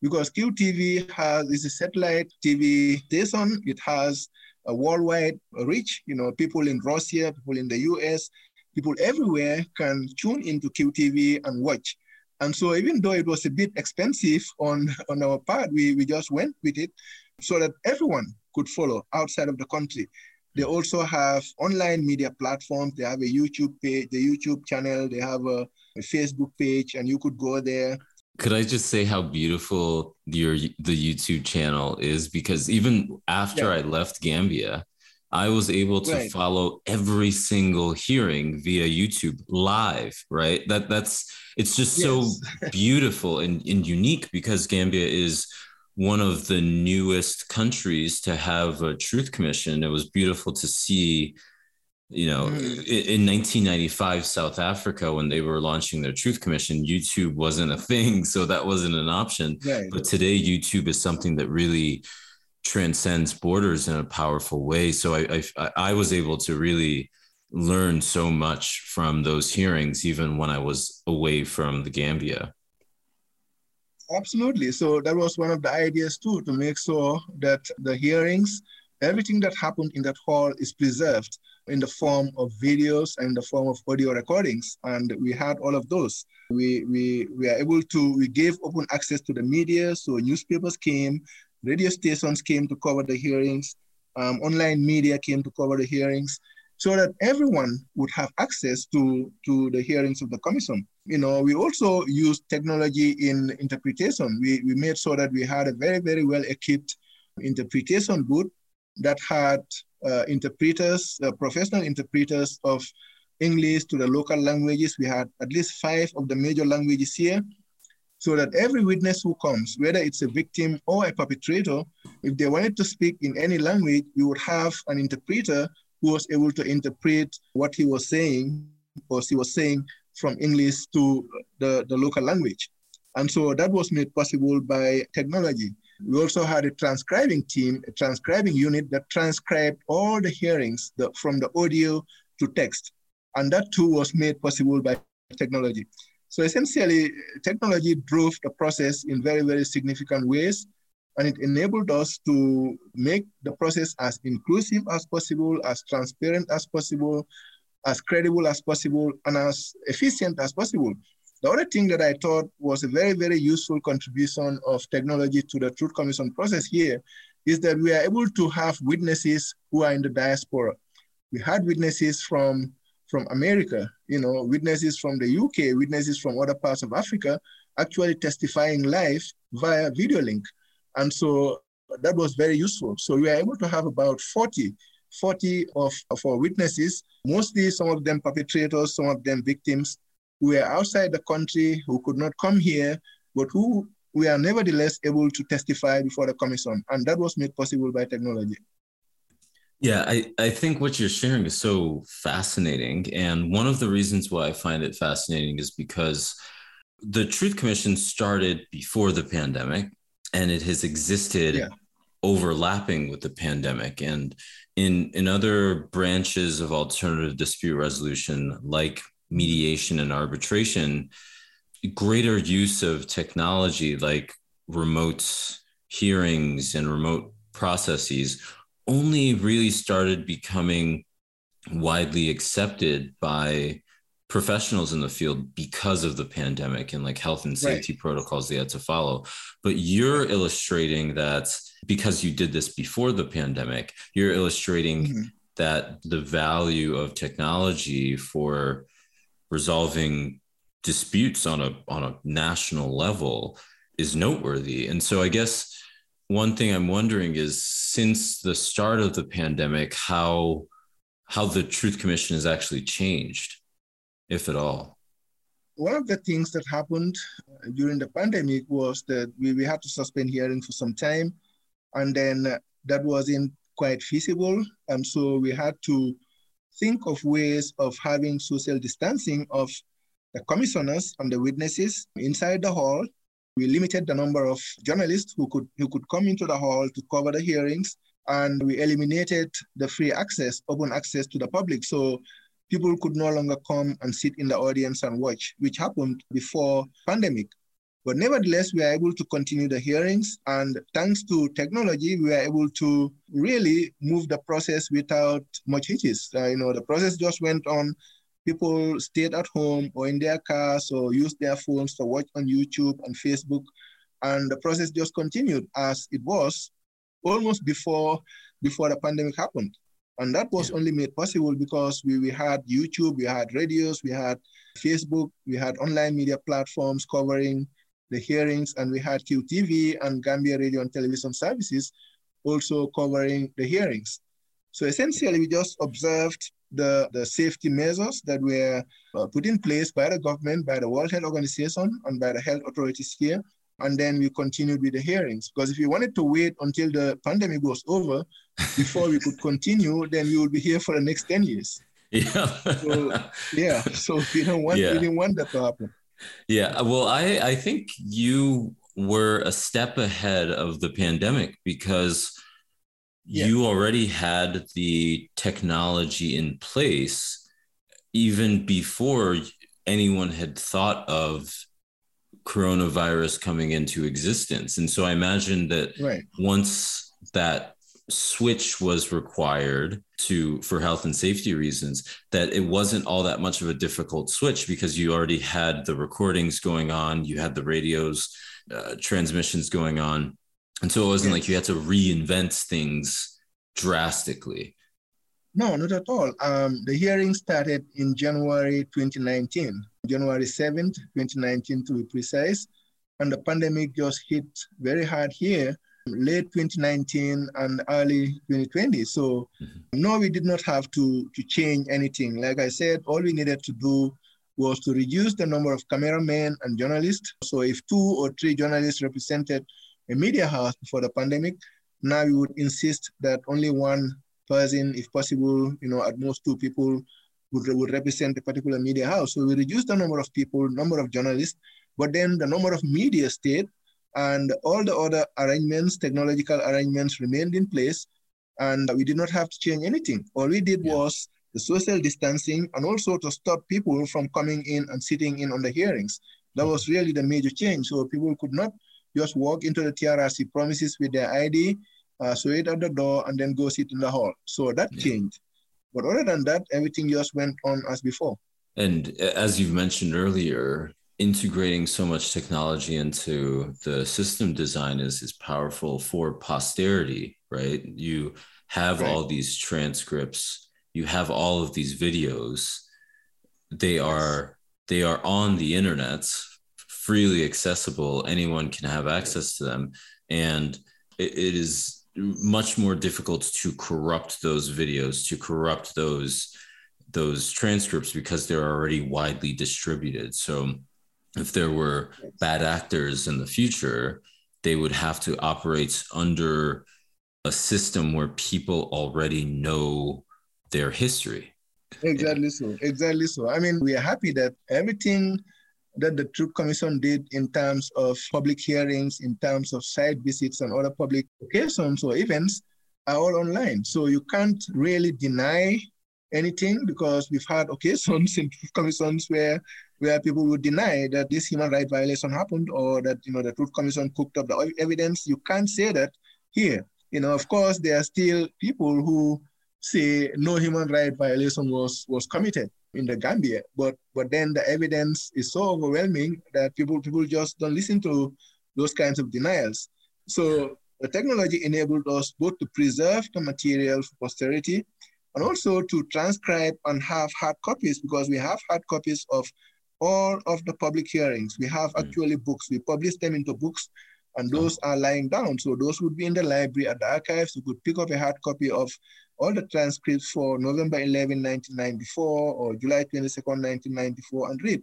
because QTV has is a satellite TV station. It has a worldwide reach. You know, people in Russia, people in the US, people everywhere can tune into QTV and watch. And so even though it was a bit expensive on, on our part, we, we just went with it so that everyone could follow outside of the country. They mm. also have online media platforms. They have a YouTube page, the YouTube channel. They have a, a Facebook page, and you could go there could I just say how beautiful your the YouTube channel is? Because even after yeah. I left Gambia, I was able to right. follow every single hearing via YouTube live, right? That that's it's just yes. so beautiful and, and unique because Gambia is one of the newest countries to have a truth commission. It was beautiful to see you know mm. in, 1995 south africa when they were launching their truth commission youtube wasn't a thing so that wasn't an option. Right. but today youtube is something that really transcends borders in a powerful way. So I, I i was able to really learn so much from those hearings even when i was away from the gambia. Absolutely. So that was one of the ideas too to make sure that the hearings everything that happened in that hall is preserved in the form of videos and the form of audio recordings. And we had all of those. We, we, we are able to, we gave open access to the media. So newspapers came, radio stations came to cover the hearings, um, online media came to cover the hearings so that everyone would have access to, to the hearings of the commission. You know, we also used technology in interpretation. We, we made sure that we had a very, very well equipped interpretation booth that had uh, interpreters, uh, professional interpreters of English to the local languages. We had at least five of the major languages here so that every witness who comes, whether it's a victim or a perpetrator, if they wanted to speak in any language, we would have an interpreter who was able to interpret what he was saying or she was saying from English to the, the local language. And so that was made possible by technology. We also had a transcribing team, a transcribing unit that transcribed all the hearings the, from the audio to text. And that too was made possible by technology. So essentially, technology drove the process in very, very significant ways. And it enabled us to make the process as inclusive as possible, as transparent as possible, as credible as possible, and as efficient as possible. The other thing that I thought was a very, very useful contribution of technology to the Truth Commission process here is that we are able to have witnesses who are in the diaspora. We had witnesses from, from America, you know, witnesses from the UK, witnesses from other parts of Africa, actually testifying live via video link. And so that was very useful. So we were able to have about 40, 40 of, of our witnesses, mostly some of them perpetrators, some of them victims, who were outside the country, who could not come here, but who were nevertheless able to testify before the commission. And that was made possible by technology. Yeah, I, I think what you're sharing is so fascinating. And one of the reasons why I find it fascinating is because the Truth Commission started before the pandemic and it has existed yeah. overlapping with the pandemic. And in, in other branches of alternative dispute resolution, like mediation and arbitration, greater use of technology like remote hearings and remote processes only really started becoming widely accepted by professionals in the field because of the pandemic and like health and safety right. protocols they had to follow. But you're illustrating that because you did this before the pandemic, you're illustrating mm-hmm. that the value of technology for resolving disputes on a on a national level is noteworthy. And so I guess one thing I'm wondering is since the start of the pandemic, how how the Truth Commission has actually changed, if at all. One of the things that happened uh, during the pandemic was that we, we had to suspend hearing for some time. And then uh, that was in quite feasible. And so we had to think of ways of having social distancing of the commissioners and the witnesses inside the hall. We limited the number of journalists who could, who could come into the hall to cover the hearings, and we eliminated the free access, open access to the public. So people could no longer come and sit in the audience and watch, which happened before pandemic. But nevertheless, we are able to continue the hearings. And thanks to technology, we are able to really move the process without much hitches. Uh, you know, the process just went on. People stayed at home or in their cars or used their phones to watch on YouTube and Facebook. And the process just continued as it was almost before, before the pandemic happened. And that was yeah. only made possible because we, we had YouTube, we had radios, we had Facebook, we had online media platforms covering the hearings, and we had QTV and Gambia Radio and Television Services also covering the hearings. So essentially, we just observed the, the safety measures that were uh, put in place by the government, by the World Health Organization, and by the health authorities here. And then we continued with the hearings. Because if we wanted to wait until the pandemic was over before we could continue, then we would be here for the next 10 years. Yeah. so, yeah. So we don't want, yeah. we didn't want that to happen. Yeah, uh, well, I I think you were a step ahead of the pandemic because yeah. you already had the technology in place even before anyone had thought of coronavirus coming into existence. And so I imagine that right. once that switch was required to for health and safety reasons that it wasn't all that much of a difficult switch because you already had the recordings going on you had the radios uh, transmissions going on. And so it wasn't like you had to reinvent things drastically. No not at all. Um, the hearing started in january 2019 january 7th 2019 to be precise. And the pandemic just hit very hard here late 2019 and early 2020. So mm-hmm. no, we did not have to, to change anything. Like I said, all we needed to do was to reduce the number of cameramen and journalists. So if two or three journalists represented a media house before the pandemic, now we would insist that only one person, if possible, you know, at most two people would, would represent a particular media house. So we reduced the number of people, number of journalists, but then the number of media stayed and all the other arrangements, technological arrangements remained in place and we did not have to change anything. All we did yeah. was the social distancing and also to stop people from coming in and sitting in on the hearings. That mm-hmm. was really the major change. So people could not just walk into the TRRC premises with their ID, uh, so it at the door, and then go sit in the hall. So that yeah. changed. But other than that, everything just went on as before. And as you've mentioned earlier, integrating so much technology into the system design is is powerful for posterity right? You have right. all these transcripts. You have all of these videos. They yes. are they are on the internet freely accessible. Anyone can have access to them. And it, it is much more difficult to corrupt those videos to corrupt those those transcripts because they're already widely distributed. So if there were bad actors in the future, they would have to operate under a system where people already know their history. Exactly so. Exactly so. I mean, we are happy that everything that the Truth Commission did in terms of public hearings, in terms of site visits and other public occasions or events are all online. So you can't really deny anything because we've had occasions in commissions where where people would deny that this human right violation happened or that you know the truth commission cooked up the evidence. You can't say that here. You know of course there are still people who say no human right violation was was committed in the gambia but but then the evidence is so overwhelming that people people just don't listen to those kinds of denials. So the technology enabled us both to preserve the material for posterity and also to transcribe and have hard copies because we have hard copies of all of the public hearings. We have mm. actually books. We publish them into books and those are lying down. So those would be in the library at the archives. You could pick up a hard copy of all the transcripts for November 11, 1994 or July 22nd, 1994 and read.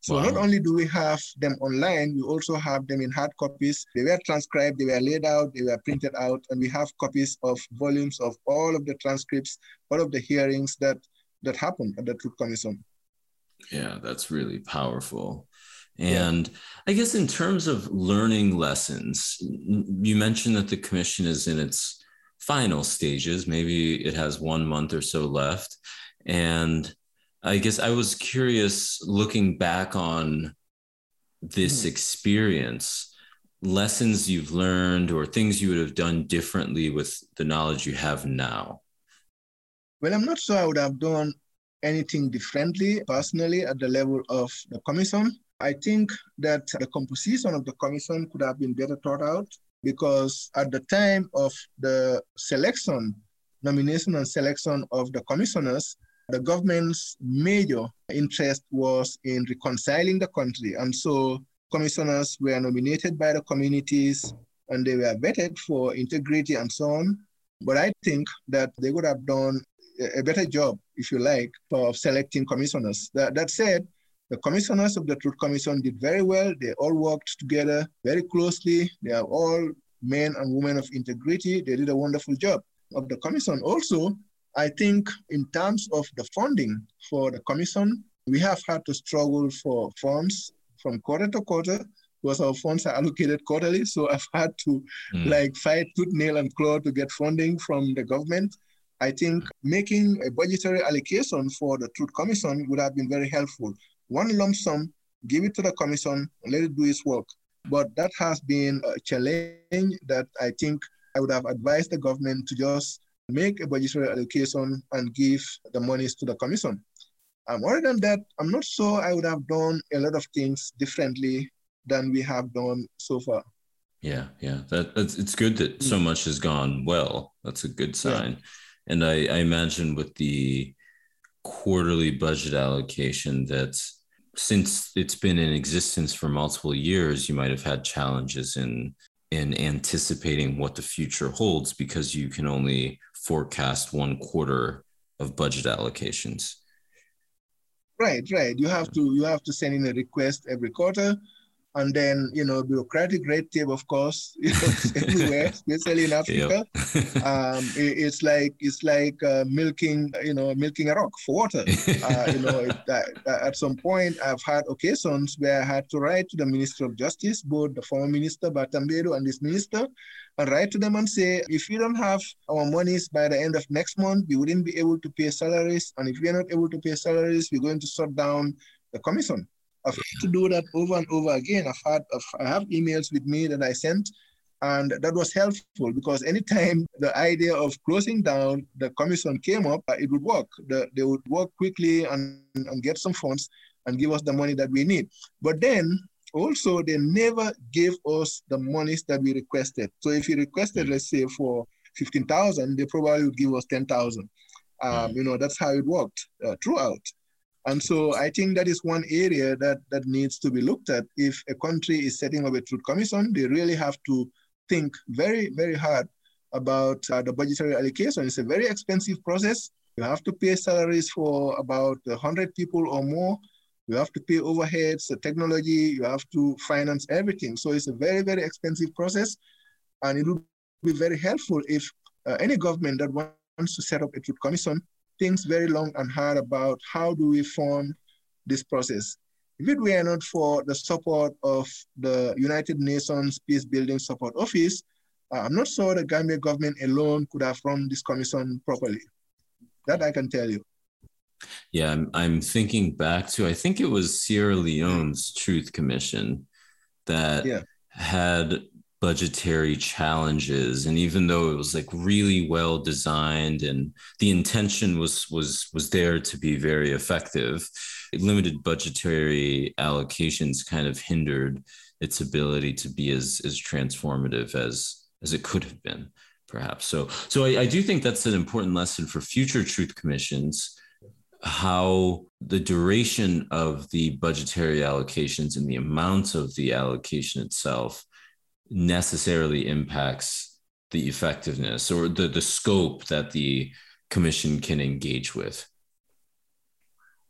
So wow. not only do we have them online, we also have them in hard copies. They were transcribed, they were laid out, they were printed out, and we have copies of volumes of all of the transcripts, all of the hearings that that happened at the Truth Commission. Yeah, that's really powerful. And. I guess in terms of learning lessons, you mentioned that the commission is in its final stages. Maybe it has one month or so left. And I guess I was curious looking back on this mm. experience, lessons you've learned or things you would have done differently with the knowledge you have now. Well, I'm not sure I would have done anything differently personally at the level of the commission. I think that the composition of the commission could have been better thought out because at the time of the selection, nomination and selection of the commissioners, the government's major interest was in reconciling the country. And so commissioners were nominated by the communities and they were vetted for integrity and so on. But I think that they would have done a better job, if you like, of selecting commissioners. That, that said, the commissioners of the Truth Commission did very well. They all worked together very closely. They are all men and women of integrity. They did a wonderful job. Of the commission also, I think in terms of the funding for the commission, we have had to struggle for funds from quarter to quarter because our funds are allocated quarterly. So I've had to mm. like fight tooth, nail, and claw to get funding from the government. I think making a budgetary allocation for the Truth Commission would have been very helpful. One lump sum, give it to the commission, let it do its work. But that has been a challenge that I think I would have advised the government to just make a budgetary allocation and give the monies to the commission. Um, other than that, I'm not sure I would have done a lot of things differently than we have done so far. Yeah, yeah, that, that's it's good that so mm. much has gone well. That's a good sign, yeah. and I, I imagine with the quarterly budget allocation that since it's been in existence for multiple years, you might have had challenges in in anticipating what the future holds because you can only forecast one quarter of budget allocations. Right, right. You have to you have to send in a request every quarter and then you know bureaucratic red tape of course you know, everywhere especially in africa. Yep. um, it, it's like it's like uh, milking you know milking a rock for water. Uh, you know it, uh, at some point i've had occasions where i had to write to the minister of justice both the former minister Ba Tambadou and this minister and write to them and say if we don't have our monies by the end of next month we wouldn't be able to pay salaries and if we are not able to pay salaries we're going to shut down the commission I've had to do that over and over again. I've had, I have emails with me that I sent, and that was helpful because anytime the idea of closing down the commission came up, uh, it would work. The, they would work quickly and, and get some funds and give us the money that we need. But then also, they never gave us the monies that we requested. So if you requested, let's say, for 15,000, they probably would give us 10,000. Um, mm. you know, that's how it worked uh, throughout. And so I think that is one area that, that needs to be looked at. If a country is setting up a truth commission, they really have to think very, very hard about uh, the budgetary allocation. It's a very expensive process. You have to pay salaries for about 100 people or more. You have to pay overheads, the technology, you have to finance everything. So it's a very, very expensive process. And it would be very helpful if uh, any government that wants to set up a truth commission thinks very long and hard about how do we form this process. If it were not for the support of the United Nations Peace Building Support Office, uh, I'm not sure the Gambia government alone could have run this commission properly. That I can tell you. Yeah, I'm, I'm thinking back to, I think it was Sierra Leone's Truth Commission that yeah. had budgetary challenges. And even though it was like really well designed and the intention was was was there to be very effective limited budgetary allocations kind of hindered its ability to be as as transformative as as it could have been perhaps. So so I, I do think that's an important lesson for future truth commissions how the duration of the budgetary allocations and the amount of the allocation itself necessarily impacts the effectiveness or the, the scope that the commission can engage with.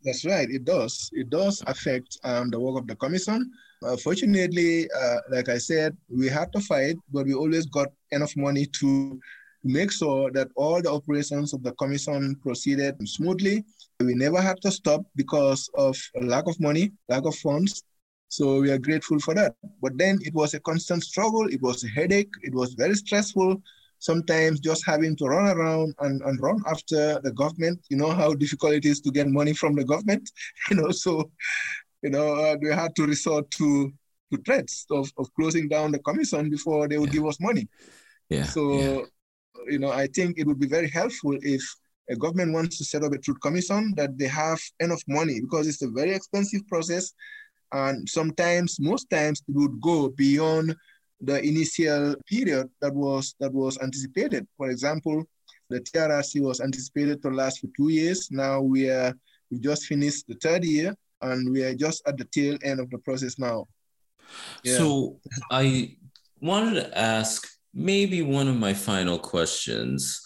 That's right. It does. It does affect um, the work of the commission. Uh, fortunately, uh, like I said, we had to fight, but we always got enough money to make sure that all the operations of the commission proceeded smoothly. We never had to stop because of lack of money, lack of funds. So we are grateful for that. But then it was a constant struggle. It was a headache. It was very stressful sometimes just having to run around and, and run after the government. You know how difficult it is to get money from the government, you know, so, you know, uh, we had to resort to, to threats of, of closing down the commission before they would yeah. give us money. Yeah. So, yeah. you know, I think it would be very helpful if a government wants to set up a truth commission that they have enough money because it's a very expensive process. And sometimes, most times, it would go beyond the initial period that was that was anticipated. For example, the TRRC was anticipated to last for two years. Now we are we just finished the third year and we are just at the tail end of the process now. Yeah. So I wanted to ask maybe one of my final questions.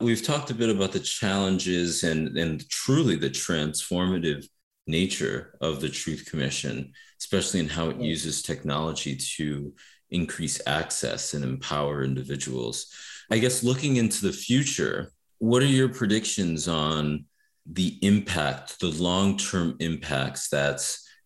We've talked a bit about the challenges and, and truly the transformative nature of the Truth Commission, especially in how it uses technology to increase access and empower individuals. I guess looking into the future, what are your predictions on the impact, the long term impacts that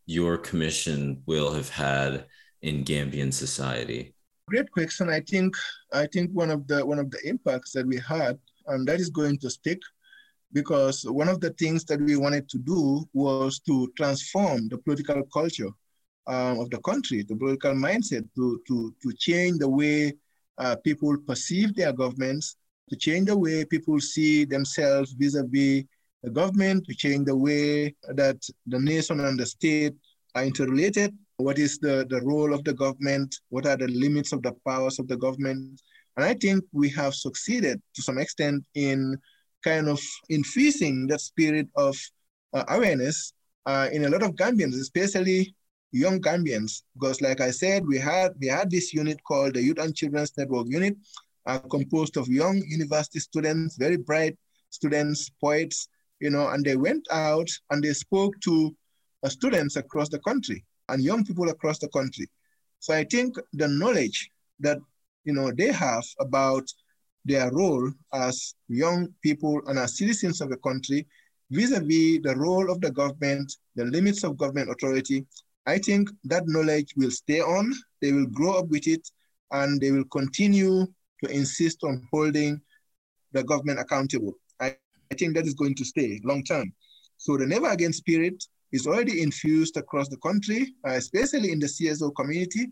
your commission will have had in Gambian society? Great question. I think I think one of the one of the impacts that we had, and that is going to stick, because one of the things that we wanted to do was to transform the political culture um, of the country, the political mindset, to, to, to change the way uh, people perceive their governments, to change the way people see themselves vis-a-vis the government, to change the way that the nation and the state are interrelated. What is the, the role of the government? What are the limits of the powers of the government? And I think we have succeeded to some extent in kind of infusing that spirit of uh, awareness uh, in a lot of Gambians, especially young Gambians, because like I said, we had we had this unit called the Youth and Children's Network Unit, uh, composed of young university students, very bright students, poets, you know, and they went out and they spoke to uh, students across the country and young people across the country. So I think the knowledge that you know they have about their role as young people and as citizens of the country vis-a-vis the role of the government, the limits of government authority, I think that knowledge will stay on, they will grow up with it, and they will continue to insist on holding the government accountable. I, I think that is going to stay long term. So the Never Again spirit is already infused across the country, uh, especially in the CSO community.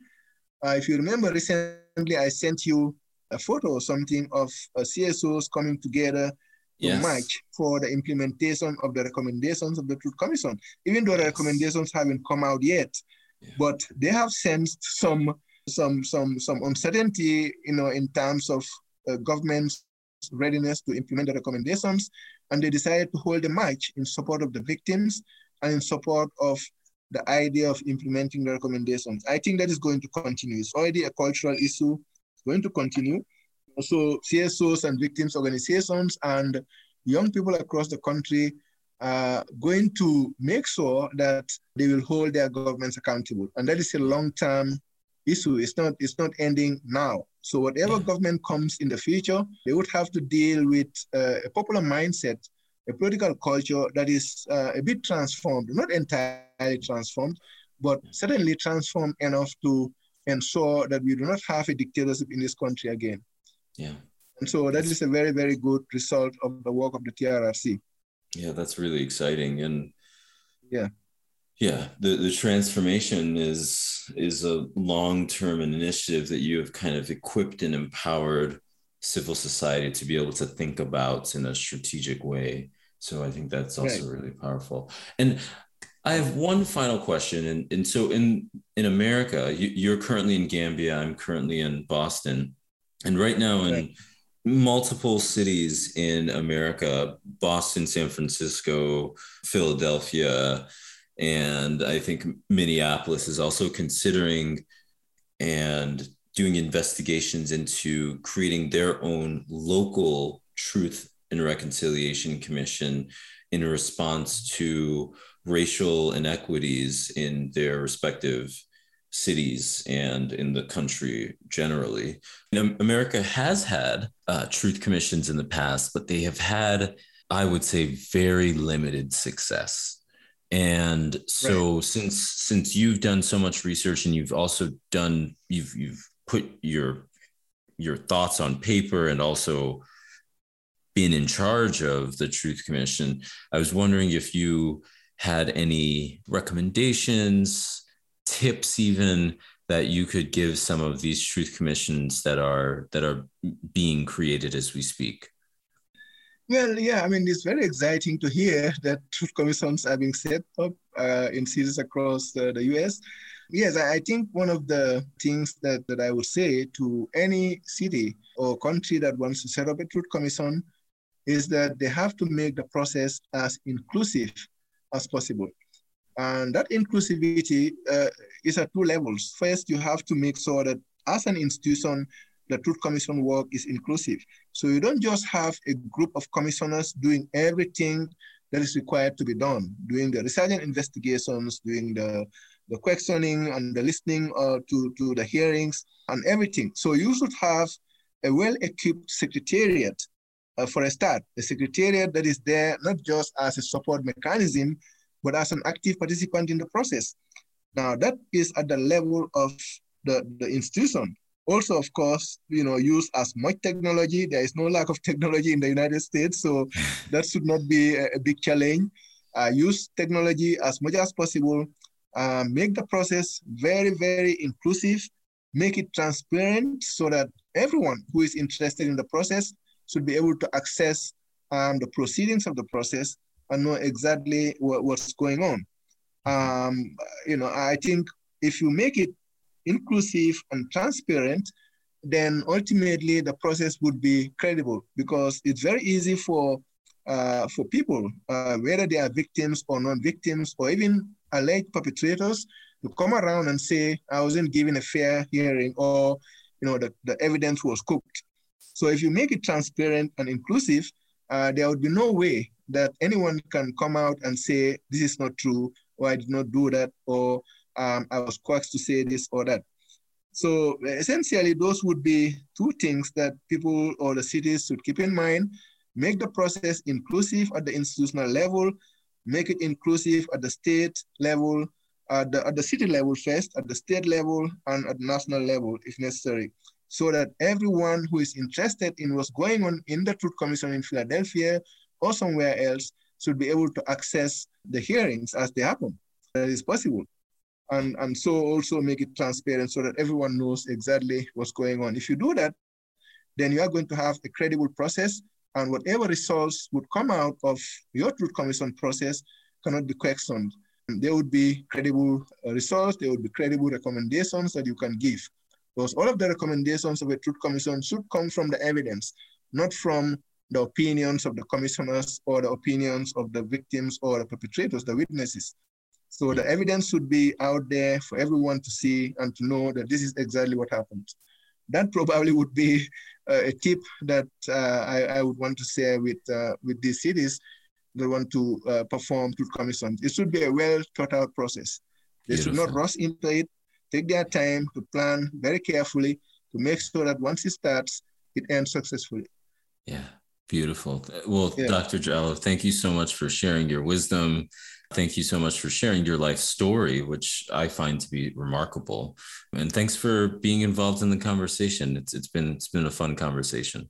Uh, if you remember recently, I sent you a photo or something of uh, CSOs coming together yes. much for the implementation of the recommendations of the Truth Commission, even though the recommendations haven't come out yet. Yeah. But they have sensed some some some some uncertainty, you know, in terms of uh, government's readiness to implement the recommendations, and they decided to hold a march in support of the victims and in support of the idea of implementing the recommendations. I think that is going to continue. It's already a cultural issue. Going to continue also CSOs and victims organizations and young people across the country are going to make sure that they will hold their governments accountable. And that is a long-term issue. It's not, it's not ending now. So whatever government comes in the future, they would have to deal with uh, a popular mindset, a political culture that is uh, a bit transformed, not entirely transformed, but certainly transformed enough to ensure that we do not have a dictatorship in this country again. Yeah. And so that is a very, very good result of the work of the TRRC. Yeah, that's really exciting. And yeah. Yeah, the, the transformation is is a long-term initiative that you have kind of equipped and empowered civil society to be able to think about in a strategic way. So I think that's also right. really powerful. And I have one final question. And, and so in, in America, you, you're currently in Gambia, I'm currently in Boston. And right now, in multiple cities in America, Boston, San Francisco, Philadelphia, and I think Minneapolis is also considering and doing investigations into creating their own local truth and Reconciliation Commission in response to racial inequities in their respective cities and in the country generally. Know, America has had uh, truth commissions in the past, but they have had, I would say, very limited success. And so right. since since you've done so much research and you've also done you've you've put your your thoughts on paper and also been in charge of the Truth Commission, I was wondering if you had any recommendations, tips, even that you could give some of these truth commissions that are that are being created as we speak. Well, yeah, I mean, it's very exciting to hear that truth commissions are being set up uh, in cities across uh, the US. Yes, I think one of the things that, that I would say to any city or country that wants to set up a truth commission is that they have to make the process as inclusive as possible. And that inclusivity uh, is at two levels. First, you have to make sure that as an institution, the Truth Commission work is inclusive. So you don't just have a group of commissioners doing everything that is required to be done, doing the research and investigations, doing the, the questioning and the listening uh, to, to the hearings and everything. So you should have a well-equipped secretariat uh, for a start, the secretariat that is there not just as a support mechanism, but as an active participant in the process. Now that is at the level of the, the institution. Also, of course, you know, use as much technology. There is no lack of technology in the United States, so that should not be a, a big challenge. Uh, use technology as much as possible. Uh, make the process very, very inclusive. Make it transparent so that everyone who is interested in the process should be able to access um, the proceedings of the process and know exactly what, what's going on. Um, you know, I think if you make it inclusive and transparent, then ultimately the process would be credible because it's very easy for uh, for people, uh, whether they are victims or non-victims or even alleged perpetrators, to come around and say, I wasn't given a fair hearing or, you know, the, the evidence was cooked. So if you make it transparent and inclusive, uh, there would be no way that anyone can come out and say, this is not true, or I did not do that, or um, I was coaxed to say this or that. So essentially, those would be two things that people or the cities should keep in mind. Make the process inclusive at the institutional level, make it inclusive at the state level, at the, at the city level first, at the state level, and at the national level if necessary, so that everyone who is interested in what's going on in the Truth Commission in Philadelphia or somewhere else should be able to access the hearings as they happen. That is possible. And, and so also make it transparent so that everyone knows exactly what's going on. If you do that, then you are going to have a credible process and whatever results would come out of your truth commission process cannot be questioned. There would be credible uh, results, there would be credible recommendations that you can give. Because all of the recommendations of a truth commission should come from the evidence, not from the opinions of the commissioners or the opinions of the victims or the perpetrators, the witnesses. So the evidence should be out there for everyone to see and to know that this is exactly what happened. That probably would be uh, a tip that uh, I, I, would want to share with, uh, with these cities that want to uh, perform truth commissions. It should be a well thought out process. They Beautiful. should not rush into it, take their time to plan very carefully to make sure that once it starts, it ends successfully. Yeah, Beautiful. Well, yeah. Dr. Jallow, thank you so much for sharing your wisdom. Thank you so much for sharing your life story, which I find to be remarkable. And thanks for being involved in the conversation. It's it's been it's been a fun conversation.